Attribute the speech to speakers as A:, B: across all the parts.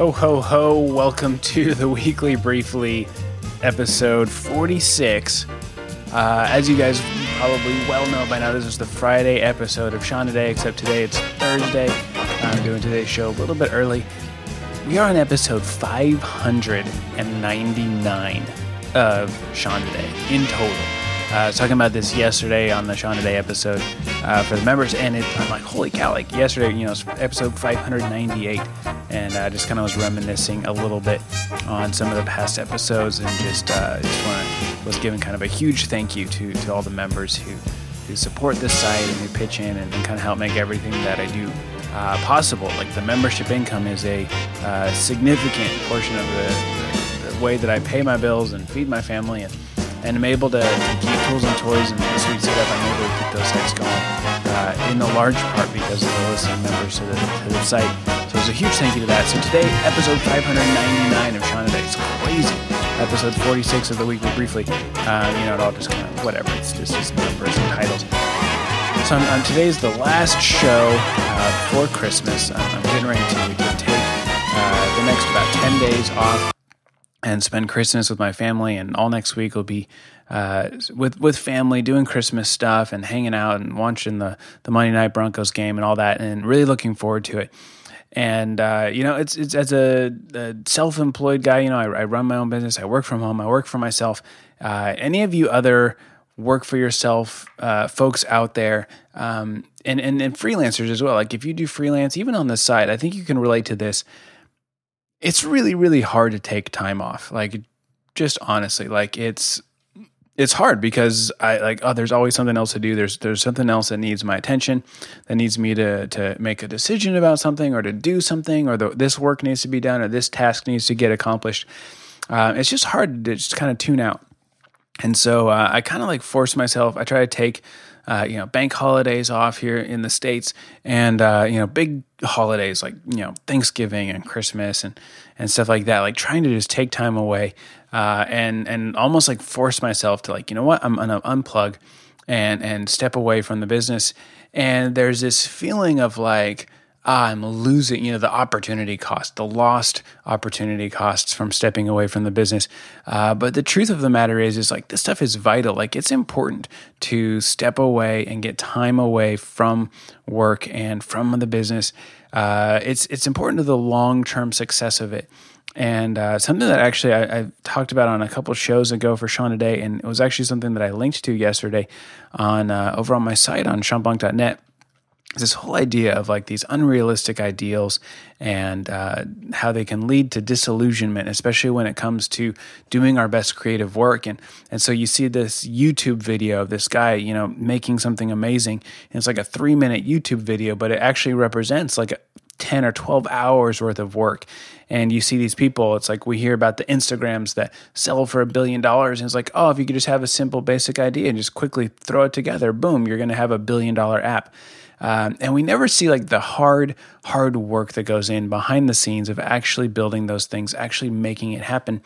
A: Ho, ho, ho. Welcome to the Weekly Briefly, episode 46. Uh, as you guys probably well know by now, this is the Friday episode of Shawn Today, except today it's Thursday. I'm doing today's show a little bit early. We are on episode 599 of Shawn Today in total. Uh, I was talking about this yesterday on the Shawn Today episode uh, for the members, and it, I'm like, holy cow! Like yesterday, you know, episode 598, and I uh, just kind of was reminiscing a little bit on some of the past episodes, and just uh, just want was giving kind of a huge thank you to to all the members who who support this site and who pitch in and, and kind of help make everything that I do uh, possible. Like the membership income is a uh, significant portion of the, the, the way that I pay my bills and feed my family and and I'm able to, keep tools and toys and sweet stuff. I'm able to keep those sites going uh, in a large part because of the listening members to the, to the site. So it's a huge thank you to that. So today, episode 599 of Today. It's crazy. Episode 46 of the weekly briefly. Uh, you know, it all just kind of whatever. It's just, just numbers and titles. So on, on today's the last show uh, before Christmas. I'm, I'm getting ready to, to take uh, the next about 10 days off and spend Christmas with my family. And all next week will be uh, with with family doing Christmas stuff and hanging out and watching the the Monday Night Broncos game and all that. And really looking forward to it. And uh, you know, it's it's as a, a self employed guy. You know, I, I, run my own business. I work from home. I work for myself. Uh, any of you other work for yourself uh, folks out there um, and, and and freelancers as well like if you do freelance even on the side i think you can relate to this it's really really hard to take time off. Like just honestly like it's it's hard because I like oh there's always something else to do. There's there's something else that needs my attention that needs me to to make a decision about something or to do something or the, this work needs to be done or this task needs to get accomplished. Uh, it's just hard to just kind of tune out. And so uh, I kind of like force myself I try to take uh, you know, bank holidays off here in the states, and uh, you know, big holidays like you know Thanksgiving and Christmas and and stuff like that. Like trying to just take time away uh, and and almost like force myself to like you know what I'm gonna unplug and and step away from the business. And there's this feeling of like I'm losing, you know, the opportunity cost, the lost opportunity costs from stepping away from the business. Uh, but the truth of the matter is, is like this stuff is vital. Like it's important to step away and get time away from work and from the business. Uh, it's it's important to the long term success of it. And uh, something that actually I, I, talked about on a couple shows ago for Shawn today, and it was actually something that I linked to yesterday on uh, over on my site on shawnblanc.net this whole idea of like these unrealistic ideals and uh, how they can lead to disillusionment, especially when it comes to doing our best creative work. And and so you see this YouTube video of this guy, you know, making something amazing. And it's like a three minute YouTube video, but it actually represents like a 10 or 12 hours worth of work. And you see these people, it's like we hear about the Instagrams that sell for a billion dollars. And it's like, oh, if you could just have a simple basic idea and just quickly throw it together, boom, you're going to have a billion dollar app. Um, and we never see like the hard, hard work that goes in behind the scenes of actually building those things, actually making it happen.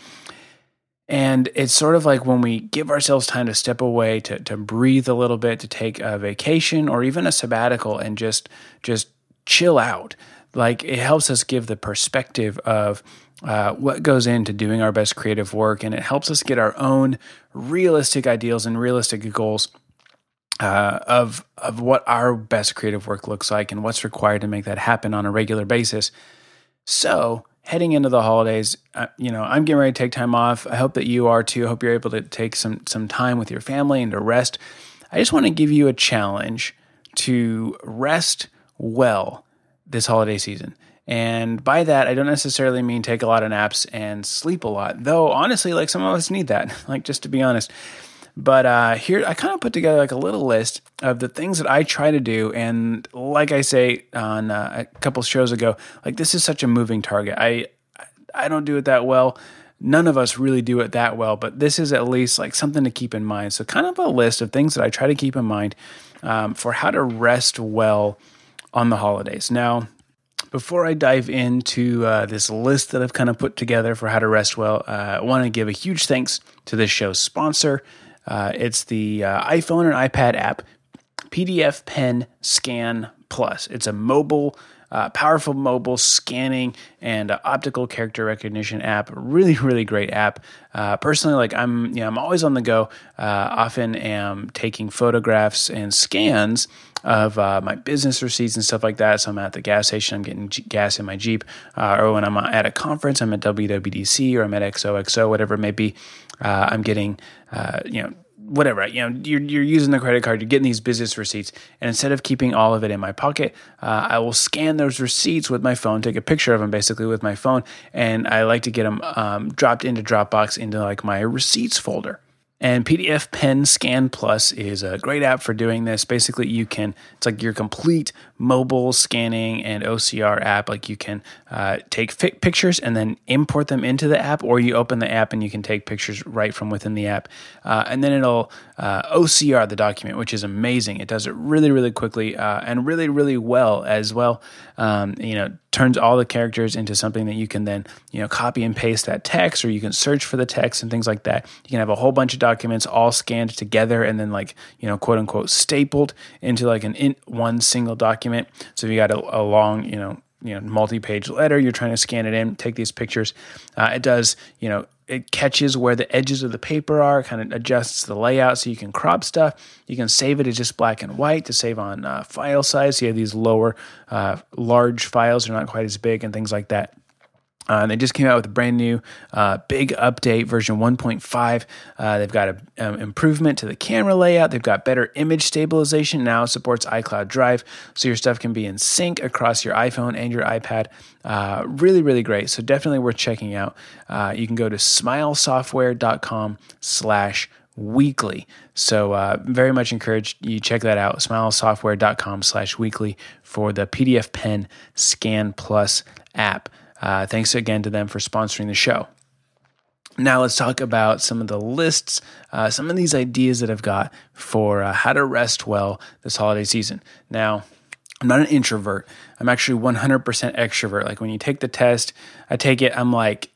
A: And it's sort of like when we give ourselves time to step away, to, to breathe a little bit, to take a vacation or even a sabbatical and just just chill out. Like it helps us give the perspective of uh, what goes into doing our best creative work, and it helps us get our own realistic ideals and realistic goals uh, of of what our best creative work looks like and what's required to make that happen on a regular basis. So heading into the holidays, uh, you know, I'm getting ready to take time off. I hope that you are too. I hope you're able to take some some time with your family and to rest. I just want to give you a challenge to rest well this holiday season. And by that, I don't necessarily mean take a lot of naps and sleep a lot, though honestly, like some of us need that, like just to be honest. But uh, here, I kind of put together like a little list of the things that I try to do. And like I say on uh, a couple shows ago, like this is such a moving target. I I don't do it that well. None of us really do it that well, but this is at least like something to keep in mind. So, kind of a list of things that I try to keep in mind um, for how to rest well on the holidays. Now, before I dive into uh, this list that I've kind of put together for how to rest well, uh, I want to give a huge thanks to this show's sponsor, uh, it's the uh, iPhone and iPad app, PDF Pen Scan Plus. It's a mobile uh, powerful mobile scanning and uh, optical character recognition app. Really, really great app. Uh, personally, like I'm, you know, I'm always on the go. Uh, often am taking photographs and scans of uh, my business receipts and stuff like that. So I'm at the gas station, I'm getting G- gas in my Jeep, uh, or when I'm at a conference, I'm at WWDC or I'm at XOXO, whatever it may be. I'm getting, you know, whatever you know you're, you're using the credit card you're getting these business receipts and instead of keeping all of it in my pocket uh, i will scan those receipts with my phone take a picture of them basically with my phone and i like to get them um, dropped into dropbox into like my receipts folder and PDF Pen Scan Plus is a great app for doing this. Basically, you can, it's like your complete mobile scanning and OCR app. Like you can uh, take fi- pictures and then import them into the app, or you open the app and you can take pictures right from within the app. Uh, and then it'll uh, OCR the document, which is amazing. It does it really, really quickly uh, and really, really well as well. Um, you know, turns all the characters into something that you can then you know copy and paste that text or you can search for the text and things like that. You can have a whole bunch of documents all scanned together and then like you know quote unquote stapled into like an in one single document. So if you got a, a long you know you know multi-page letter you're trying to scan it in take these pictures uh, it does you know it catches where the edges of the paper are, kind of adjusts the layout so you can crop stuff. You can save it as just black and white to save on uh, file size. So you have these lower, uh, large files, they're not quite as big, and things like that. Uh, they just came out with a brand new uh, big update, version 1.5. Uh, they've got an um, improvement to the camera layout. They've got better image stabilization. Now supports iCloud Drive, so your stuff can be in sync across your iPhone and your iPad. Uh, really, really great. So definitely worth checking out. Uh, you can go to smilesoftware.com slash weekly. So uh, very much encourage you check that out, smilesoftware.com slash weekly for the PDF Pen Scan Plus app. Uh, thanks again to them for sponsoring the show. Now, let's talk about some of the lists, uh, some of these ideas that I've got for uh, how to rest well this holiday season. Now, I'm not an introvert. I'm actually 100% extrovert. Like when you take the test, I take it, I'm like,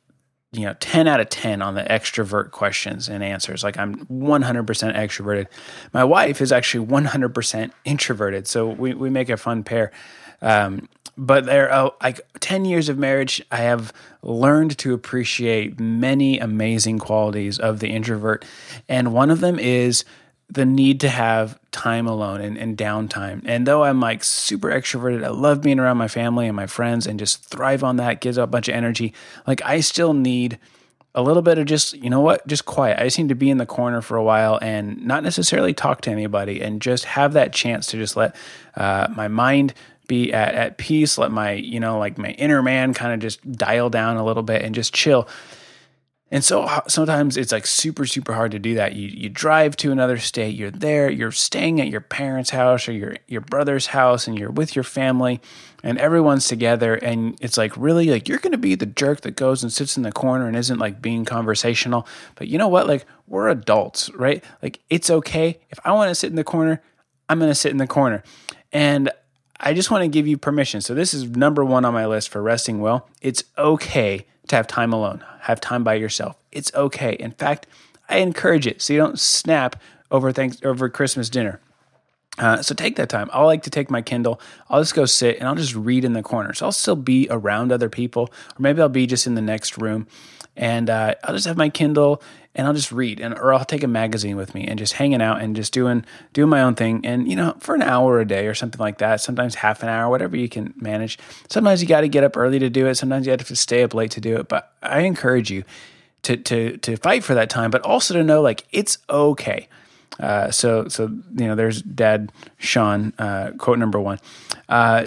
A: you know, 10 out of 10 on the extrovert questions and answers. Like I'm 100% extroverted. My wife is actually 100% introverted. So we, we make a fun pair. Um, but there oh, like 10 years of marriage i have learned to appreciate many amazing qualities of the introvert. And one of them is the need to have time alone and, and downtime. And though i'm like super extroverted i love being around my family and my friends and just thrive on that gives a bunch of energy like i still need a little bit of just you know what? Just quiet. I just need to be in the corner for a while and not necessarily talk to anybody and just have that chance to just let uh, my mind be at, at peace, let my, you know, like my inner man kind of just dial down a little bit and just chill. And so sometimes it's like super, super hard to do that. You you drive to another state, you're there, you're staying at your parents' house or your your brother's house, and you're with your family, and everyone's together, and it's like really like you're gonna be the jerk that goes and sits in the corner and isn't like being conversational. But you know what? Like we're adults, right? Like it's okay. If I want to sit in the corner, I'm gonna sit in the corner. And I just want to give you permission. So, this is number one on my list for resting well. It's okay to have time alone, have time by yourself. It's okay. In fact, I encourage it so you don't snap over thanks over Christmas dinner. Uh, so take that time. I like to take my Kindle. I'll just go sit and I'll just read in the corner. So I'll still be around other people, or maybe I'll be just in the next room, and uh, I'll just have my Kindle and I'll just read and or I'll take a magazine with me and just hanging out and just doing doing my own thing. And you know for an hour a day or something like that sometimes half an hour whatever you can manage. Sometimes you got to get up early to do it. Sometimes you have to stay up late to do it. But I encourage you to to to fight for that time but also to know like it's okay. Uh, so so you know there's dad Shawn uh, quote number one. Uh,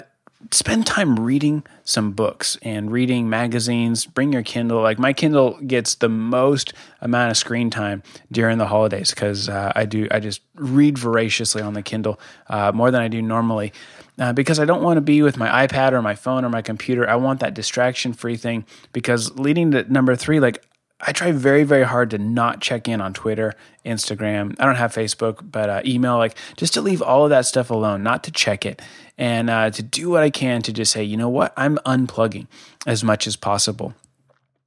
A: spend time reading some books and reading magazines. Bring your Kindle. Like my Kindle gets the most amount of screen time during the holidays because uh, I do. I just read voraciously on the Kindle uh, more than I do normally. Uh, because I don't want to be with my iPad or my phone or my computer. I want that distraction free thing. Because leading to number three, like I try very, very hard to not check in on Twitter, Instagram. I don't have Facebook, but uh, email, like just to leave all of that stuff alone, not to check it, and uh, to do what I can to just say, you know what, I'm unplugging as much as possible.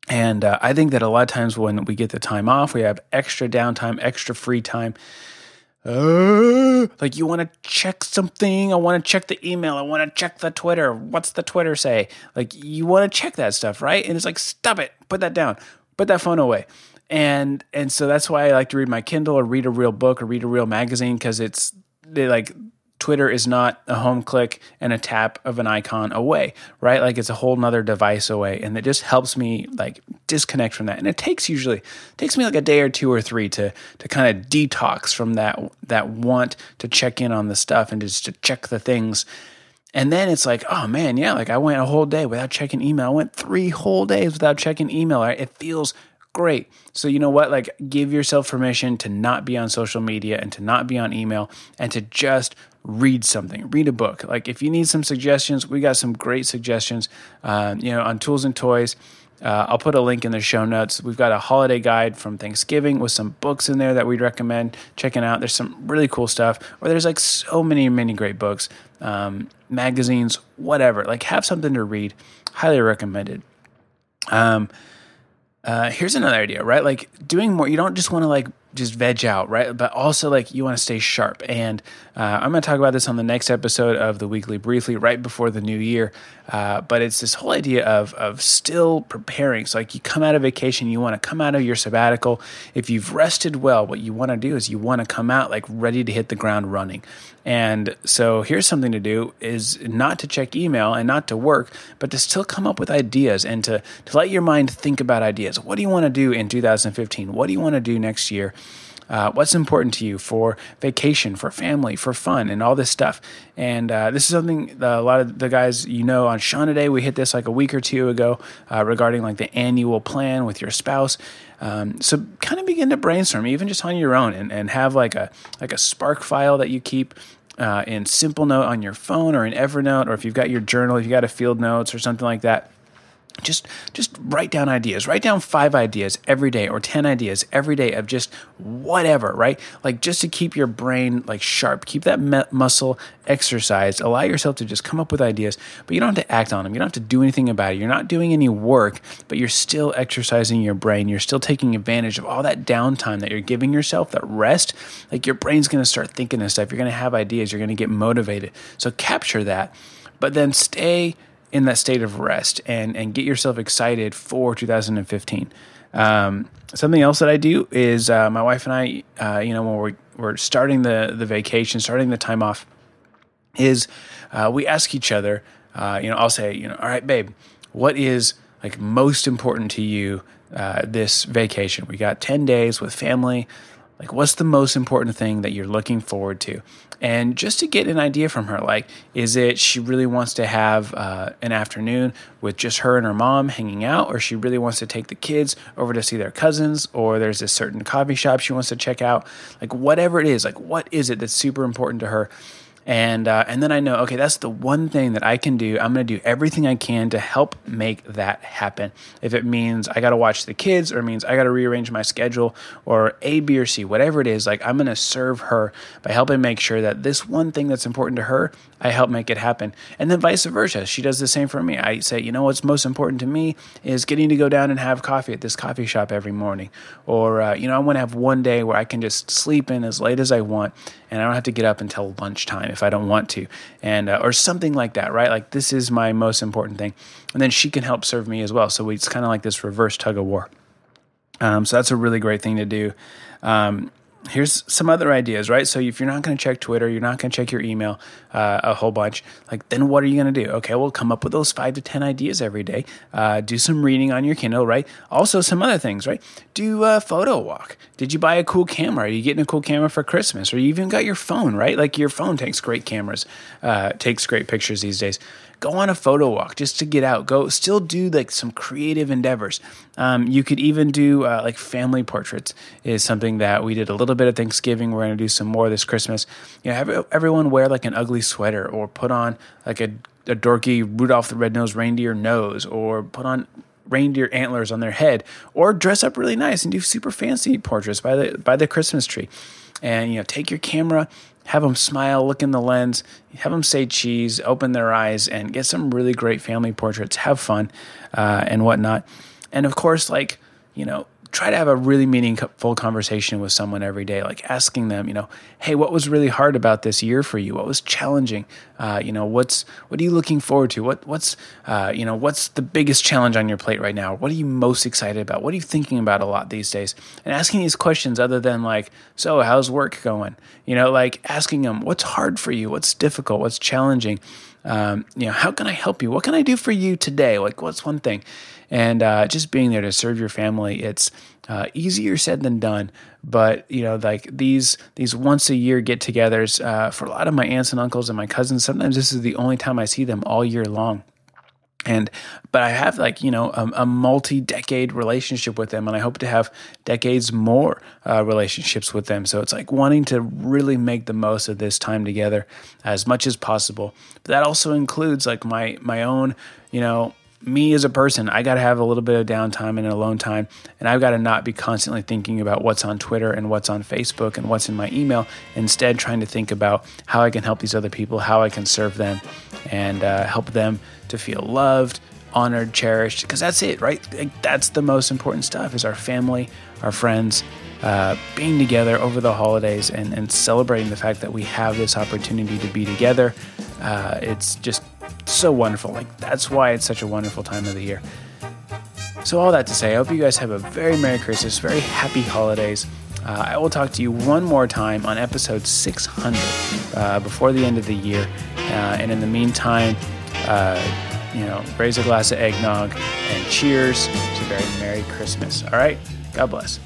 A: And uh, I think that a lot of times when we get the time off, we have extra downtime, extra free time. uh, like you want to check something. I want to check the email. I want to check the Twitter. What's the Twitter say? Like you want to check that stuff, right? And it's like, stop it, put that down, put that phone away. And and so that's why I like to read my Kindle or read a real book or read a real magazine because it's they like Twitter is not a home click and a tap of an icon away, right? Like it's a whole nother device away. And it just helps me like disconnect from that. And it takes usually it takes me like a day or two or three to to kind of detox from that that want to check in on the stuff and just to check the things. And then it's like, oh man, yeah, like I went a whole day without checking email. I went three whole days without checking email. It feels great. So, you know what? Like, give yourself permission to not be on social media and to not be on email and to just read something, read a book. Like if you need some suggestions, we got some great suggestions. Uh, you know, on tools and toys. Uh, I'll put a link in the show notes. We've got a holiday guide from Thanksgiving with some books in there that we'd recommend checking out. There's some really cool stuff, or there's like so many, many great books, um, magazines, whatever. Like have something to read. Highly recommended. Um, uh, here's another idea, right? Like doing more. You don't just want to like just veg out, right? But also like you want to stay sharp. And uh, I'm going to talk about this on the next episode of the weekly briefly, right before the new year. Uh, but it's this whole idea of of still preparing. So like you come out of vacation, you want to come out of your sabbatical. If you've rested well, what you want to do is you want to come out like ready to hit the ground running. And so here's something to do is not to check email and not to work, but to still come up with ideas and to, to let your mind think about ideas. What do you want to do in 2015? What do you want to do next year? Uh, what's important to you for vacation, for family, for fun, and all this stuff. And uh, this is something a lot of the guys you know on Shawn today. We hit this like a week or two ago uh, regarding like the annual plan with your spouse. Um, so kind of begin to brainstorm, even just on your own, and, and have like a like a Spark file that you keep uh, in Simplenote on your phone or in Evernote, or if you've got your journal, if you got a field notes or something like that just just write down ideas. Write down five ideas every day or 10 ideas every day of just whatever right? Like just to keep your brain like sharp. Keep that me- muscle exercised. Allow yourself to just come up with ideas but you don't have to act on them. You don't have to do anything about it. You're not doing any work but you're still exercising your brain. You're still taking advantage of all that downtime that you're giving yourself that rest. Like your brain's going to start thinking and stuff. You're going to have ideas. You're going to get motivated. So capture that but then stay in that state of rest and and get yourself excited for 2015. Um, something else that I do is uh, my wife and I, uh, you know, when we're we're starting the the vacation, starting the time off, is uh, we ask each other. Uh, you know, I'll say, you know, all right, babe, what is like most important to you uh, this vacation? We got ten days with family. Like, what's the most important thing that you're looking forward to? And just to get an idea from her, like, is it she really wants to have uh, an afternoon with just her and her mom hanging out, or she really wants to take the kids over to see their cousins, or there's a certain coffee shop she wants to check out? Like, whatever it is, like, what is it that's super important to her? And uh, and then I know okay that's the one thing that I can do. I'm going to do everything I can to help make that happen. If it means I got to watch the kids, or means I got to rearrange my schedule, or A, B, or C, whatever it is, like I'm going to serve her by helping make sure that this one thing that's important to her, I help make it happen, and then vice versa. She does the same for me. I say, you know what's most important to me is getting to go down and have coffee at this coffee shop every morning, or uh, you know I want to have one day where I can just sleep in as late as I want, and I don't have to get up until lunchtime if I don't want to, and uh, or something like that, right? Like this is my most important thing, and then she can help serve me as well. So it's kind of like this reverse tug of war. Um, so that's a really great thing to do. Um, here's some other ideas, right? So if you're not going to check Twitter, you're not going to check your email uh, a whole bunch, like then what are you going to do? Okay, well, come up with those five to 10 ideas every day. Uh, do some reading on your Kindle, right? Also, some other things, right? Do a photo walk. Did you buy a cool camera? Are you getting a cool camera for Christmas? Or you even got your phone, right? Like your phone takes great cameras, uh, takes great pictures these days go on a photo walk just to get out. Go still do like some creative endeavors. Um, you could even do uh, like family portraits is something that we did a little bit of Thanksgiving. We're going to do some more this Christmas. You know, have everyone wear like an ugly sweater or put on like a, a dorky Rudolph the Red-Nosed Reindeer nose or put on reindeer antlers on their head or dress up really nice and do super fancy portraits by the by the Christmas tree. And you know, take your camera, have them smile, look in the lens, have them say cheese, open their eyes, and get some really great family portraits. Have fun uh, and whatnot. And of course, like, you know, try to have a really meaningful conversation with someone every day, like asking them, you know, hey, what was really hard about this year for you? What was challenging? Uh, you know, what's what are you looking forward to? What what's uh, you know what's the biggest challenge on your plate right now? What are you most excited about? What are you thinking about a lot these days? And asking these questions other than like, so how's work going? You know, like asking them what's hard for you, what's difficult, what's challenging. Um, you know, how can I help you? What can I do for you today? Like, what's one thing? And uh, just being there to serve your family, it's uh, easier said than done. But you know, like these these once a year get-togethers uh, for a lot of my aunts and uncles and my cousins. Sometimes this is the only time I see them all year long and but i have like you know a, a, multi-decade relationship with them and i hope to have decades more uh, relationships with them so it's like wanting to really make the most of this time together as much as possible but that also includes like my my own you know me as a person, I got to have a little bit of downtime and alone time. And I've got to not be constantly thinking about what's on Twitter and what's on Facebook and what's in my email. Instead, trying to think about how I can help these other people, how I can serve them, and uh, help them to feel loved, honored, cherished. Because that's it, right? Like, that's the most important stuff is our family, our friends, uh, being together over the holidays and, and celebrating the fact that we have this opportunity to be together. Uh, it's just so wonderful. Like that's why it's such a wonderful time of the year. So all that to say, I hope you guys have a very Merry Christmas, very happy holidays. Uh, I will talk to you one more time on episode 600 uh, before the end of the year. Uh, and in the meantime, uh, you know, raise a glass of eggnog and cheers to a very Merry Christmas. All right? God bless.